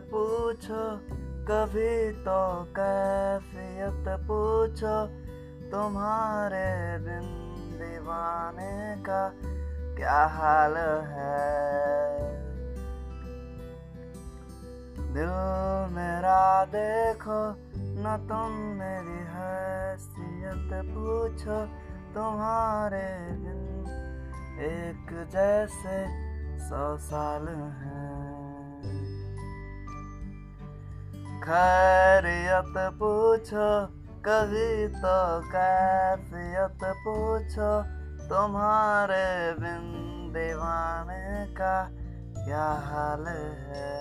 पूछो, कभी तो कैफियत पूछो, तुम्हारे बिन दीवाने का क्या हाल है? दिल मेरा देखो, न तुम मेरी हैसियत पूछो, तुम्हारे बिन एक जैसे सौ साल हैं। खैरियत पूछो कभी तो कैफियत पूछो तुम्हारे बिन दीवाने का क्या हाल है?